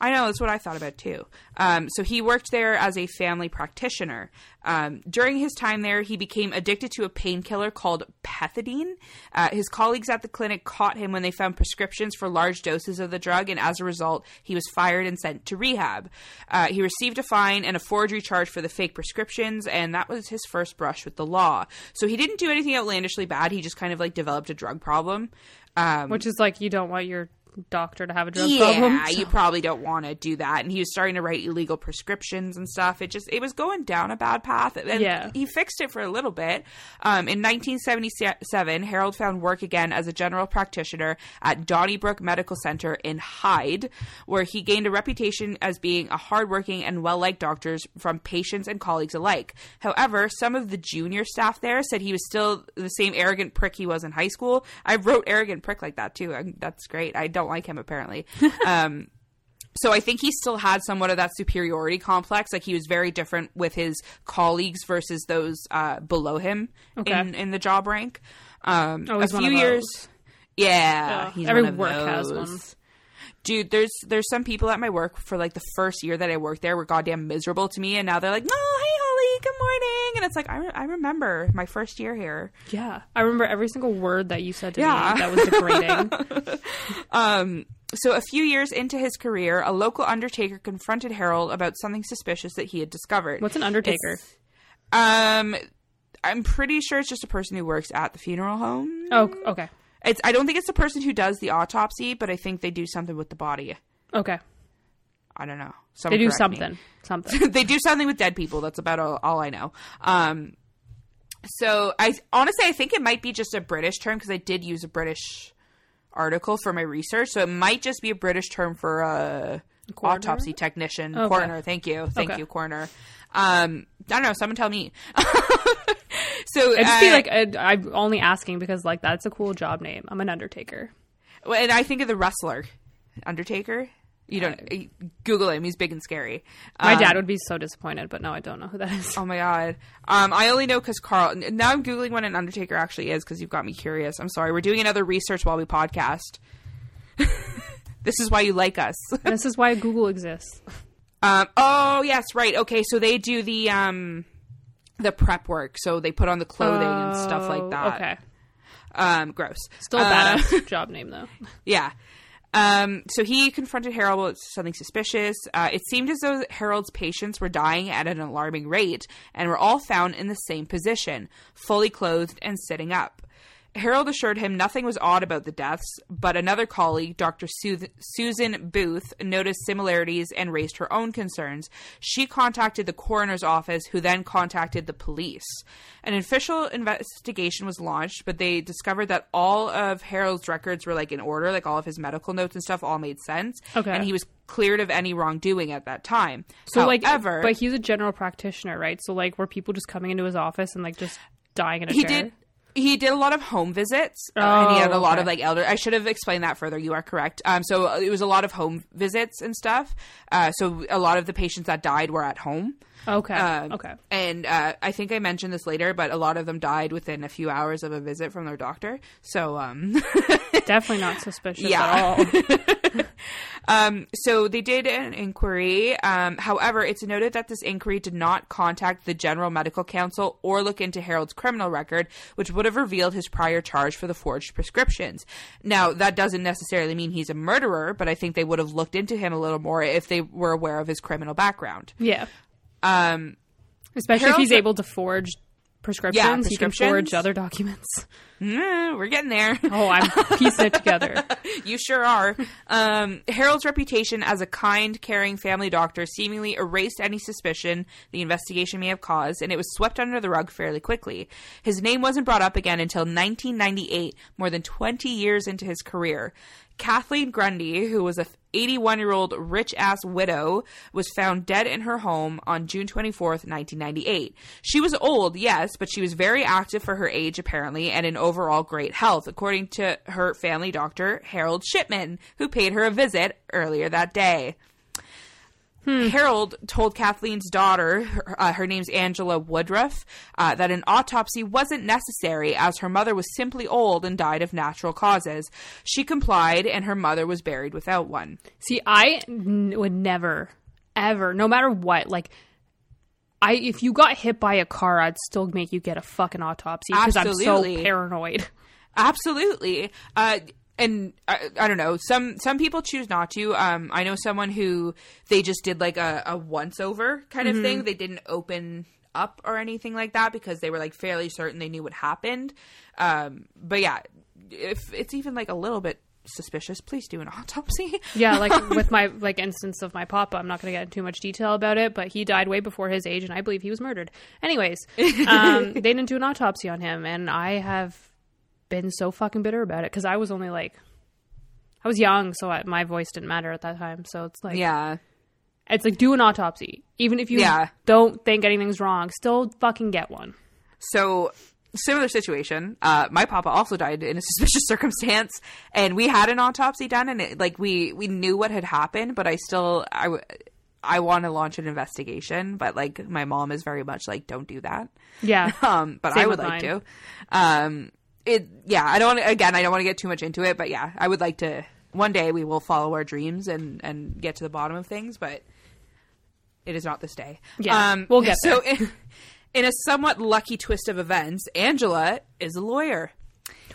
I know that's what I thought about too. Um, so he worked there as a family practitioner. Um, during his time there, he became addicted to a painkiller called pethidine. Uh, his colleagues at the clinic caught him when they found prescriptions for large doses of the drug, and as a result, he was fired and sent to rehab. Uh, he received a fine and a forgery charge for the fake prescriptions, and that was his first brush with the law. So he didn't do anything outlandishly bad. He just kind of like developed a drug problem. Um, which is like you don't want your doctor to have a drug yeah, problem. you probably don't want to do that. And he was starting to write illegal prescriptions and stuff. It just it was going down a bad path. And Yeah. he fixed it for a little bit. Um, in 1977, Harold found work again as a general practitioner at Donneybrook Medical Center in Hyde, where he gained a reputation as being a hardworking and well liked doctor from patients and colleagues alike. However, some of the junior staff there said he was still the same arrogant prick he was in high school. I wrote arrogant prick like that too. I, that's great. I don't like him apparently. um, so I think he still had somewhat of that superiority complex. Like he was very different with his colleagues versus those uh, below him Okay. in, in the job rank. Um, Oh, a few years, those. yeah, he's every work has one. Dude, there's there's some people at my work for like the first year that I worked there were goddamn miserable to me, and now they're like, "Oh, hey Good morning," and it's like I, re- I remember my first year here. Yeah, I remember every single word that you said to Yeah. me that was degrading. Um, so a few years into his career, a local undertaker confronted Harold about something suspicious that he had discovered. What's an undertaker? Um, I'm pretty sure it's just a person who works at the funeral home. oh, okay, It's I don't think it's the person who does the autopsy, but I think they do something with the body. okay. I don't know. They do correct me. something, something. they do something with dead people. That's about all, all I know. Um, so I honestly I think it might be just a British term because I did use a British article for my research, so it might just be a British term for a Coroner? autopsy technician, Okay. coroner. Thank you, thank Okay. you, coroner. Um, I don't know. Someone tell me. so I just be uh, like, I, I'm only asking because like that's a cool job name. I'm an undertaker. Well, and I think of the wrestler, Undertaker. You don't Google him; he's big and scary. My Um, dad would be so disappointed, but no, I don't know who that is. Oh my god! Um, I only know because Carl. Now I'm googling what an Undertaker actually is because you've got me curious. I'm sorry. We're doing another research while we podcast. this is why you like us. This is why Google exists. Um, oh yes, right. Okay, so they do the um, the prep work. So they put on the clothing and stuff like Oh, that. Okay, Um, gross. still a Uh, job name though. Yeah. Um, so he confronted Harold with something suspicious. Uh, it seemed as though Harold's patients were dying at an alarming rate and were all found in the same position, fully clothed and sitting up. Harold assured him nothing was odd about the deaths, but another colleague, Dr. Su- Susan Booth, noticed similarities and raised her own concerns. She contacted the coroner's office, who then contacted the police. An official investigation was launched, but they discovered that all of Harold's records were like in order, like all of his medical notes and stuff all made sense. Okay. And he was cleared of any wrongdoing at that time. So like, However, but he's a general practitioner, right? So like, were people just coming into his office and like just dying in a he chair? did he did a lot of home visits uh, and he had a Oh, lot okay. of like elder i should have explained that further you are correct um so uh, it was a lot of home visits and stuff uh so a lot of the patients that died were at home Okay, Um, okay. and uh, I think I mentioned this later, but a lot of them died within a few hours of a visit from their doctor. So, um, Definitely not suspicious Yeah. at all. Um, so they did an inquiry. Um, however, it's noted that this inquiry did not contact the General Medical Council or look into Harold's criminal record, which would have revealed his prior charge for the forged prescriptions. Now, that doesn't necessarily mean he's a murderer, but I think they would have looked into him a little more if they were aware of his criminal background. Yeah. Um, Especially if he's able to forge prescriptions, yeah, he can forge other documents. Mm, we're getting there. Oh, I'm piecing it together. You sure are. Um, Harold's reputation as a kind, caring family doctor seemingly erased any suspicion the investigation may have caused, and it was swept under the rug fairly quickly. His name wasn't brought up again until 1998, more than 20 years into his career. Kathleen Grundy, who was a 81 year old rich ass widow, was found dead in her home on June 24th, 1998. She was old, yes, but she was very active for her age, apparently, and in overall great health, according to her family doctor, Harold Shipman, who paid her a visit earlier that day. Harold told Kathleen's daughter, her, uh, her name's Angela Woodruff, uh, that an autopsy wasn't necessary as her mother was simply old and died of natural causes. She complied, and her mother was buried without one. See, I n- would never, ever, no matter what, like, I if you got hit by a car, I'd still make you get a fucking autopsy because I'm so paranoid. Absolutely. Uh, and I, I don't know. Some some people choose not to. Um, I know someone who they just did like a, a once over kind of thing. They didn't open up or anything like that because they were like fairly certain they knew what happened. Um, but yeah, if it's even like a little bit suspicious, please do an autopsy. Yeah, like with my like instance of my papa, I'm not going to get into too much detail about it, but he died way before his age, and I believe he was murdered. Anyways, um, they didn't do an autopsy on him, and I have been so fucking bitter about it because I was only like, I was young, so I, my voice didn't matter at that time. So it's like, yeah. it's like do an autopsy, even if you Yeah. don't think anything's wrong, still fucking get one. So similar situation. Uh, my papa also died in a suspicious circumstance, and we had an autopsy done, and it, like we we knew what had happened, but I still I I want to launch an investigation, but like my mom is very much like, don't do that. Yeah, Um, but Same I would like mine. to. Um, it, yeah, I don't again, I don't want to get too much into it, but yeah, I would like to, one day we will follow our dreams and, and get to the bottom of things, but it is not this day. Yeah, we'll get So in, a somewhat lucky twist of events, Angela is a lawyer.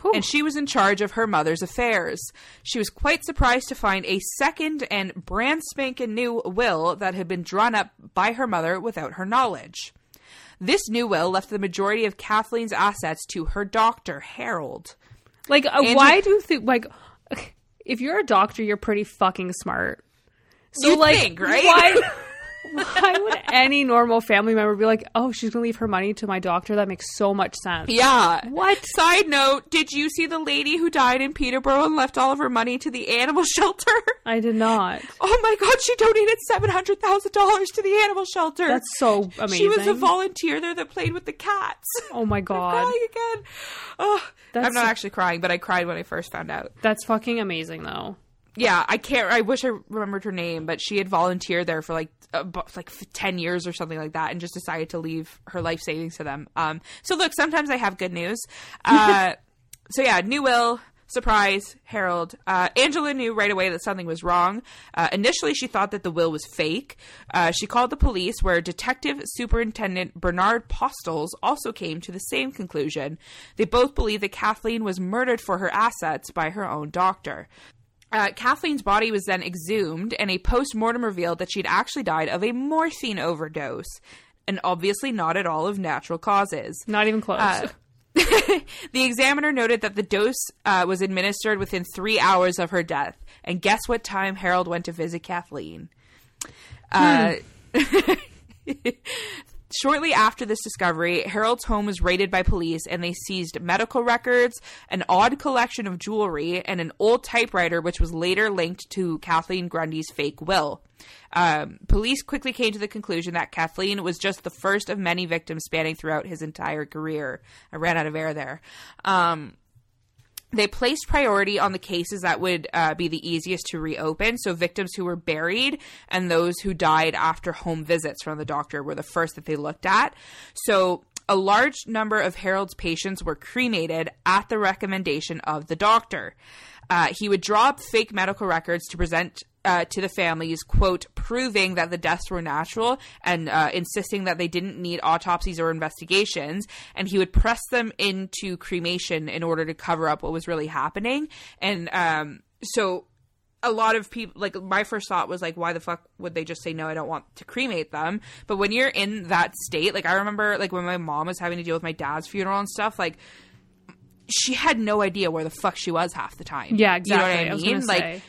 Whew. And she was in charge of her mother's affairs. She was quite surprised to find a second and brand spanking new will that had been drawn up by her mother without her knowledge. This new will left the majority of Kathleen's assets to her doctor, Harold. like uh, why do you think like if you're a doctor, you're pretty fucking smart. So You'd like, think, right? Why? Why would any normal family member be like, "Oh, she's gonna leave her money to my doctor"? That makes so much sense. Yeah. What? Side note, did you see the lady who died in Peterborough and left all of her money to the animal shelter? I did not. Oh my god, she donated $700,000 to the animal shelter. That's so amazing. She was a volunteer there that played with the cats. oh my god, crying again. Oh, That's- I'm not actually crying, but I cried when I first found out. that's fucking amazing though. Yeah, I can't. I wish I remembered her name, but she had volunteered there for like about, like ten years or something like that, and just decided to leave her life savings to them. Um, so look, sometimes I have good news. Uh, so yeah, new will. Surprise, Harold. Uh, Angela knew right away that something was wrong. Uh, initially, she thought that the will was fake. Uh, she called the police, where Detective Superintendent Bernard Postles also came to the same conclusion. They both believed that Kathleen was murdered for her assets by her own doctor. Uh, Kathleen's body was then exhumed, and a post mortem revealed that she'd actually died of a morphine overdose, and obviously not at all of natural causes. Not even close. Uh, the examiner noted that the dose uh, was administered within three hours of her death. And guess what time Harold went to visit Kathleen? Uh, Shortly after this discovery, Harold's home was raided by police and they seized medical records, an odd collection of jewelry, and an old typewriter, which was later linked to Kathleen Grundy's fake will. Um, police quickly came to the conclusion that Kathleen was just the first of many victims spanning throughout his entire career. I ran out of air there. Um, they placed priority on the cases that would uh, be the easiest to reopen. So, victims who were buried and those who died after home visits from the doctor were the first that they looked at. So, a large number of Harold's patients were cremated at the recommendation of the doctor. Uh, he would draw up fake medical records to present uh, to the families, quote, proving that the deaths were natural and uh, insisting that they didn't need autopsies or investigations. And he would press them into cremation in order to cover up what was really happening. And um, so a lot of people like my first thought was like why the fuck would they just say no i don't want to cremate them but when you're in that state like i remember like when my mom was having to deal with my dad's funeral and stuff like she had no idea where the fuck she was half the time Yeah, you know what exactly. i I mean gonna like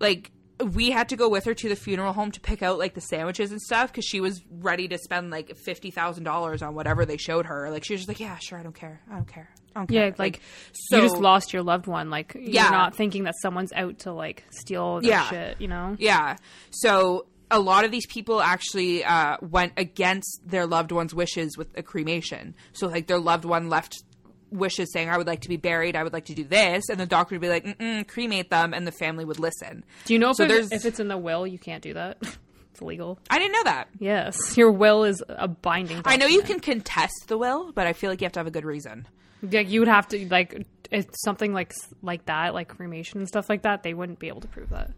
like we had to go with her to the funeral home to pick out like the sandwiches and stuff because she was ready to spend like fifty thousand dollars on whatever they showed her. Like she was just like, "Yeah, sure, I don't care, I don't care, I don't Yeah, care." like, so you just lost your loved one. Like Yeah. you're not thinking that someone's out to like steal their Yeah. shit. You know? Yeah. So a lot of these people actually uh, went against their loved one's wishes with a cremation. So like their loved one left wishes saying, "I would like to be buried. I would like to do this," and the doctor would be like, Mm-mm, "Cremate them," and the family would listen. Do you know if, So it- there's- if it's in the will, you can't do that? it's illegal. I didn't know that. Yes, your will is a binding. I know you can contest the will, but I feel like you have to have a good reason. Like you would have to like it's something like like that, like cremation and stuff like that. They wouldn't be able to prove that.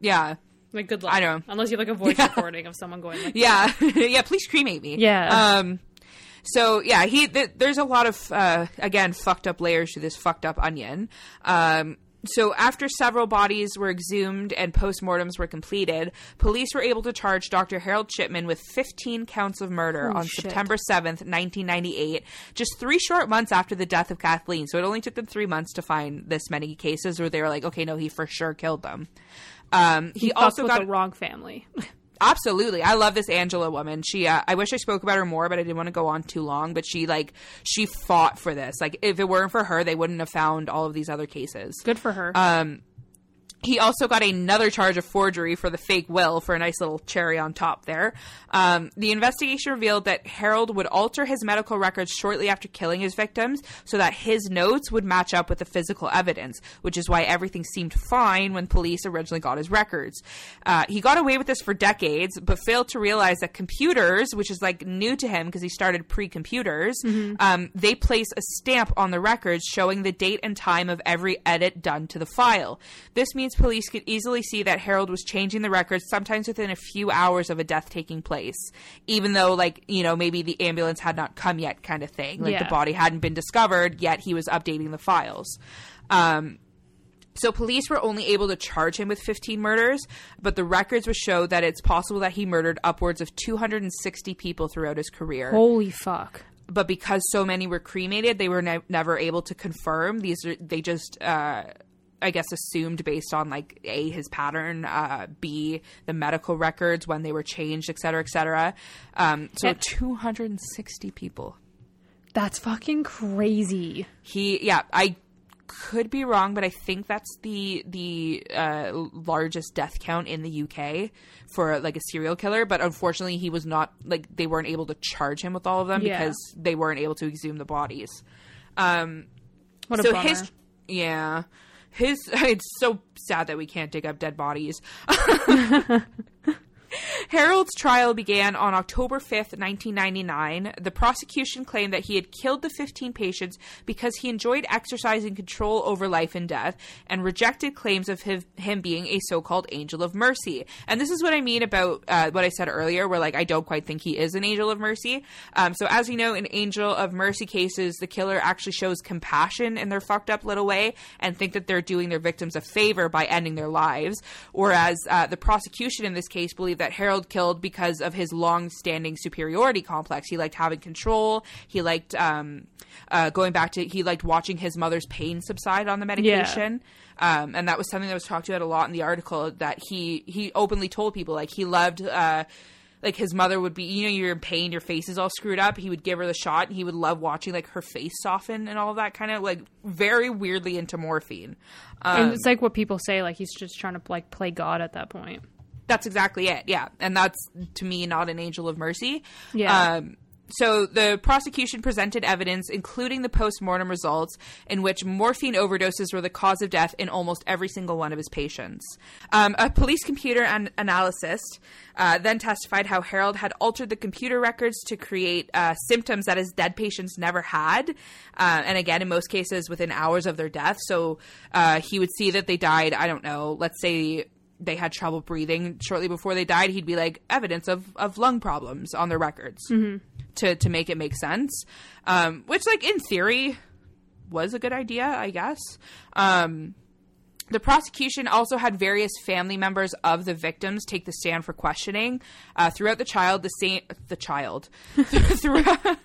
Yeah. Like good luck. I don't know. unless you have like a voice recording of someone going like, Yeah. yeah, please cremate me. Yeah. Um so yeah, he th- there's a lot of uh again fucked up layers to this fucked up onion. Um so after several bodies were exhumed and postmortems were completed, police were able to charge Dr. Harold Shipman with 15 counts of murder Holy on shit. September 7th, 1998, just 3 short months after the death of Kathleen. So it only took them 3 months to find this many cases where they were like, okay, no, he for sure killed them. Um, he, he also got the wrong family. Absolutely. I love this Angela woman. She uh, I wish I spoke about her more, but I didn't want to go on too long, but she like she fought for this. Like if it weren't for her, they wouldn't have found all of these other cases. good for her. Um he also got another charge of forgery for the fake will for a nice little cherry on top there. Um, the investigation revealed that Harold would alter his medical records shortly after killing his victims so that his notes would match up with the physical evidence, which is why everything seemed fine when police originally got his records. Uh, he got away with this for decades, but failed to realize that computers, which is like new to him because he started pre computers, um, they place a stamp on the records showing the date and time of every edit done to the file. This means police could easily see that Harold was changing the records sometimes within a few hours of a death taking place, even though, like, you know, maybe the ambulance had not come yet, kind of thing. Like, the body hadn't been discovered, yet he was updating the files. Um, so police were only able to charge him with 15 murders, but the records would show that it's possible that he murdered upwards of 260 people throughout his career. Holy fuck. But because so many were cremated, they were ne- never able to confirm. These are they just uh I guess assumed based on like a his pattern, uh, b the medical records when they were changed, et cetera, et cetera. Um, so And- 260 people. That's fucking crazy. He, yeah, I could be wrong, but I think that's the the uh, largest death count in the UK for like a serial killer. But unfortunately, he was not like they weren't able to charge him with all of them Yeah. because they weren't able to exhume the bodies. Um, What a so bummer. his, yeah, his. It's so sad that we can't dig up dead bodies. Harold's trial began on October 5th, 1999. The prosecution claimed that he had killed the 15 patients because he enjoyed exercising control over life and death and rejected claims of him, him being a so called angel of mercy. And this is what I mean about uh, what I said earlier, where like I don't quite think he is an angel of mercy. Um, so, as we know, in angel of mercy cases, the killer actually shows compassion in their fucked up little way and think that they're doing their victims a favor by ending their lives. Whereas uh, the prosecution in this case believed that Harold killed because of his long-standing superiority complex. He liked having control. He liked um, uh, going back to he liked watching his mother's pain subside on the medication. Um, and that was something that was talked about a lot in the article. That he he openly told people like he loved. Uh, like his mother would be, you know, you're in pain, your face is all screwed up. He would give her the shot, and he would love watching like her face soften and all of that kind of like very weirdly into morphine. Um, and it's like what people say, like he's just trying to like play God at that point. That's exactly it. Yeah, and that's to me not an angel of mercy. Yeah. Um, so the prosecution presented evidence, including the post-mortem results, in which morphine overdoses were the cause of death in almost every single one of his patients. Um, a police computer an- analyst uh, then testified how Harold had altered the computer records to create uh, symptoms that his dead patients never had, uh, and again, in most cases, within hours of their death. So uh, he would see that they died. I don't know. Let's say they had trouble breathing shortly before they died, he'd be like evidence of, of lung problems on their records to to make it make sense. Um, which, like in theory, was a good idea, I guess. Um, the prosecution also had various family members of the victims take the stand for questioning uh, throughout the child. The same the child throughout,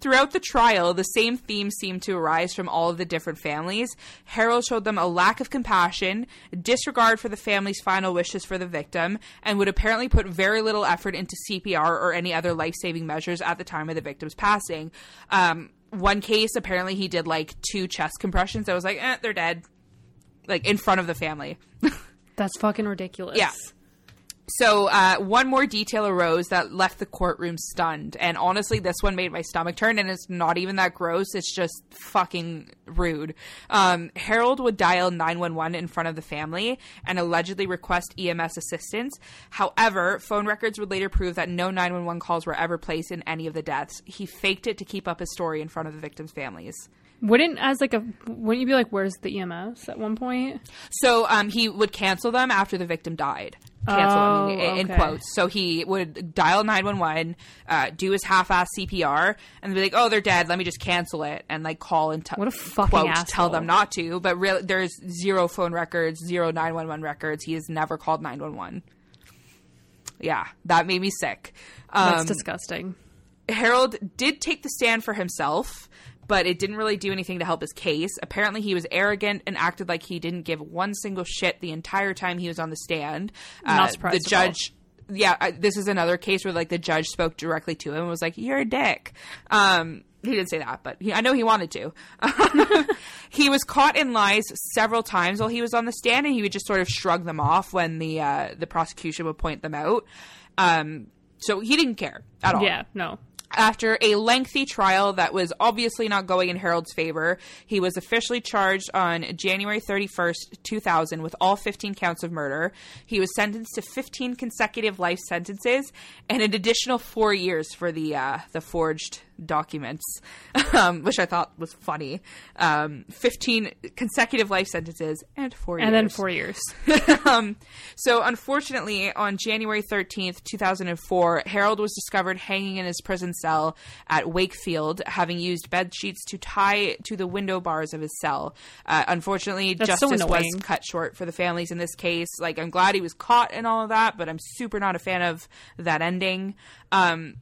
throughout the trial, the same themes seemed to arise from all of the different families. Harold showed them a lack of compassion, disregard for the family's final wishes for the victim, and would apparently put very little effort into CPR or any other life saving measures at the time of the victim's passing. Um, one case, apparently, he did like two chest compressions. I was like, eh, they're dead like in front of the family. That's fucking ridiculous. Yeah. So uh, one more detail arose that left the courtroom stunned, and honestly, this one made my stomach turn. And it's not even that gross; it's just fucking rude. Um, Harold would dial nine one one in front of the family and allegedly request EMS assistance. However, phone records would later prove that no nine one one calls were ever placed in any of the deaths. He faked it to keep up his story in front of the victims' families. Wouldn't as like a wouldn't you be like, where's the EMS at one point? So um, he would cancel them after the victim died. Cancel Oh, them in, in okay. quotes. So he would dial nine one one, uh, do his half-ass CPR, and be like, "Oh, they're dead. Let me just cancel it," and like call and t- What a fucking quote asshole. tell them not to. But really, there's zero phone records, zero nine one one records. He has never called nine one one. Yeah, that made me sick. That's Um, disgusting. Harold did take the stand for himself, but it didn't really do anything to help his case. Apparently, he was arrogant and acted like he didn't give one single shit the entire time he was on the stand. Uh, Not surprised The judge. Yeah, I, this is another case where like the judge spoke directly to him and was like, "You're a dick." Um, he didn't say that, but he, I know he wanted to. he was caught in lies several times while he was on the stand, and he would just sort of shrug them off when the uh, the prosecution would point them out. Um, so he didn't care at all Yeah, no. After a lengthy trial that was obviously not going in Harold's favor, he was officially charged on January 31st, 2000, with all 15 counts of murder. He was sentenced to 15 consecutive life sentences and an additional four years for the uh, the forged documents, um, which I thought was funny. Um, 15 consecutive life sentences and four years. And then four years. um, so, unfortunately, on January 13th, 2004, Harold was discovered hanging in his prison cell at Wakefield, having used bed sheets to tie to the window bars of his cell. Uh, unfortunately, That's so justice was cut short for the families in this case. Like, I'm glad he was caught and all of that, but I'm super not a fan of that ending. Um,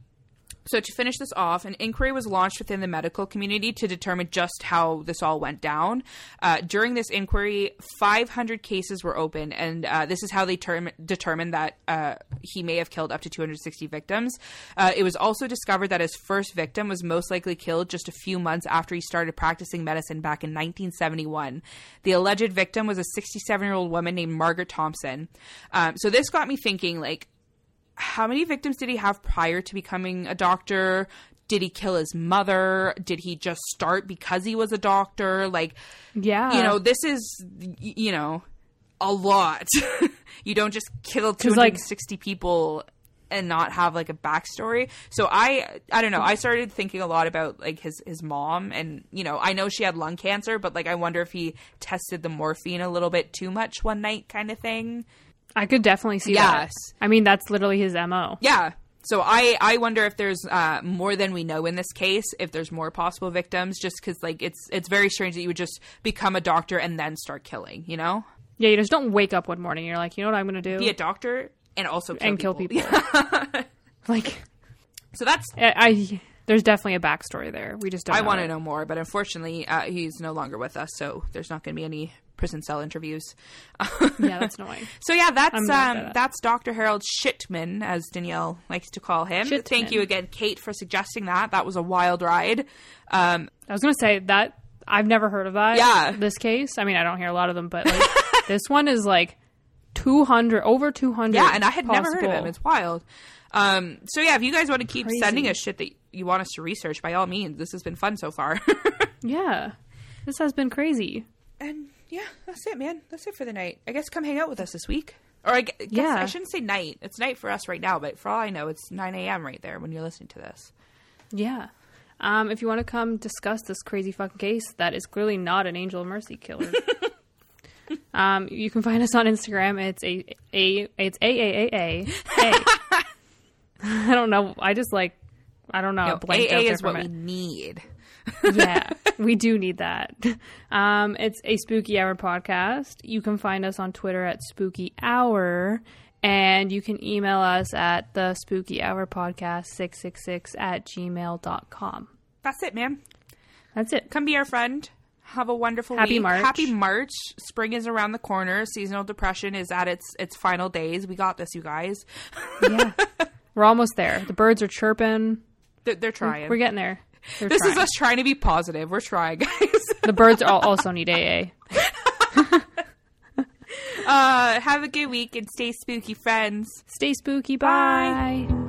so to finish this off, an inquiry was launched within the medical community to determine just how this all went down. Uh, during this inquiry, 500 cases were opened, and uh, this is how they term- determined that uh, he may have killed up to 260 victims. Uh, it was also discovered that his first victim was most likely killed just a few months after he started practicing medicine back in 1971. The alleged victim was a 67 year old woman named Margaret Thompson. Um, so this got me thinking, like, how many victims did he have prior to becoming a doctor? Did he kill his mother? Did he just start because he was a doctor? Like, Yeah. you know, this is, you know, a lot. you don't just kill like- 260 people and not have like a backstory. So I, I don't know. I started thinking a lot about like his his mom, and you know, I know she had lung cancer, but like I wonder if he tested the morphine a little bit too much one night, kind of thing. I could definitely see Yes. that. I mean, that's literally his MO. Yeah. So I I wonder if there's uh, more than we know in this case. If there's more possible victims, just because like it's it's very strange that you would just become a doctor and then start killing. You know, Yeah, you just don't wake up one morning and you're like, you know what I'm going to do? be a doctor and also kill and kill people. people. like, So that's I, I, there's definitely a backstory there. We just don't I want to know more, but unfortunately, uh, he's no longer with us, so there's not going to be any prison cell interviews. Yeah, that's annoying. So yeah, that's um, that- that's Dr. Harold Shitman, as Danyelle likes to call him. Shitman. Thank you again, Kate, for suggesting that. That was a wild ride. Um, I was going to say that I've never heard of that. Yeah. This case. I mean, I don't hear a lot of them, but like, this one is like 200, over 200. yeah, and I had never heard of him. It's wild. Um, so yeah, if you guys want to keep Crazy. sending us shit that you want us to research, by all means, this has been fun so far. Yeah. This has been crazy. and yeah, that's it, man. That's it for the night. I guess come hang out with us this week. Or I guess Yeah. I shouldn't say night. It's night for us right now, but for all I know, it's 9 a.m. right there when you're listening to this. Yeah. Um, if you want to come discuss this crazy fucking case that is clearly not an Angel of Mercy killer, Um, you can find us on Instagram. It's a a it's a a a a. I don't know. I just like I don't know. No, AA is what we minute. need. yeah, we do need that. Um, it's a Spooky Hour podcast. You can find us on Twitter at Spooky Hour, and you can email us at the Spooky Hour Podcast six six six at gmail.com. That's it, man. That's it. Come be our friend. Have a wonderful Happy week. March. Happy March. Spring is around the corner. Seasonal depression is at its its final days. We got this, you guys. Yeah, we're almost there. The birds are chirping. They're, they're trying. We're getting there. They're this is us trying to be positive. We're trying, guys. The birds al- also need AA. Uh, have a good week and stay spooky, friends. Stay spooky. Bye. bye.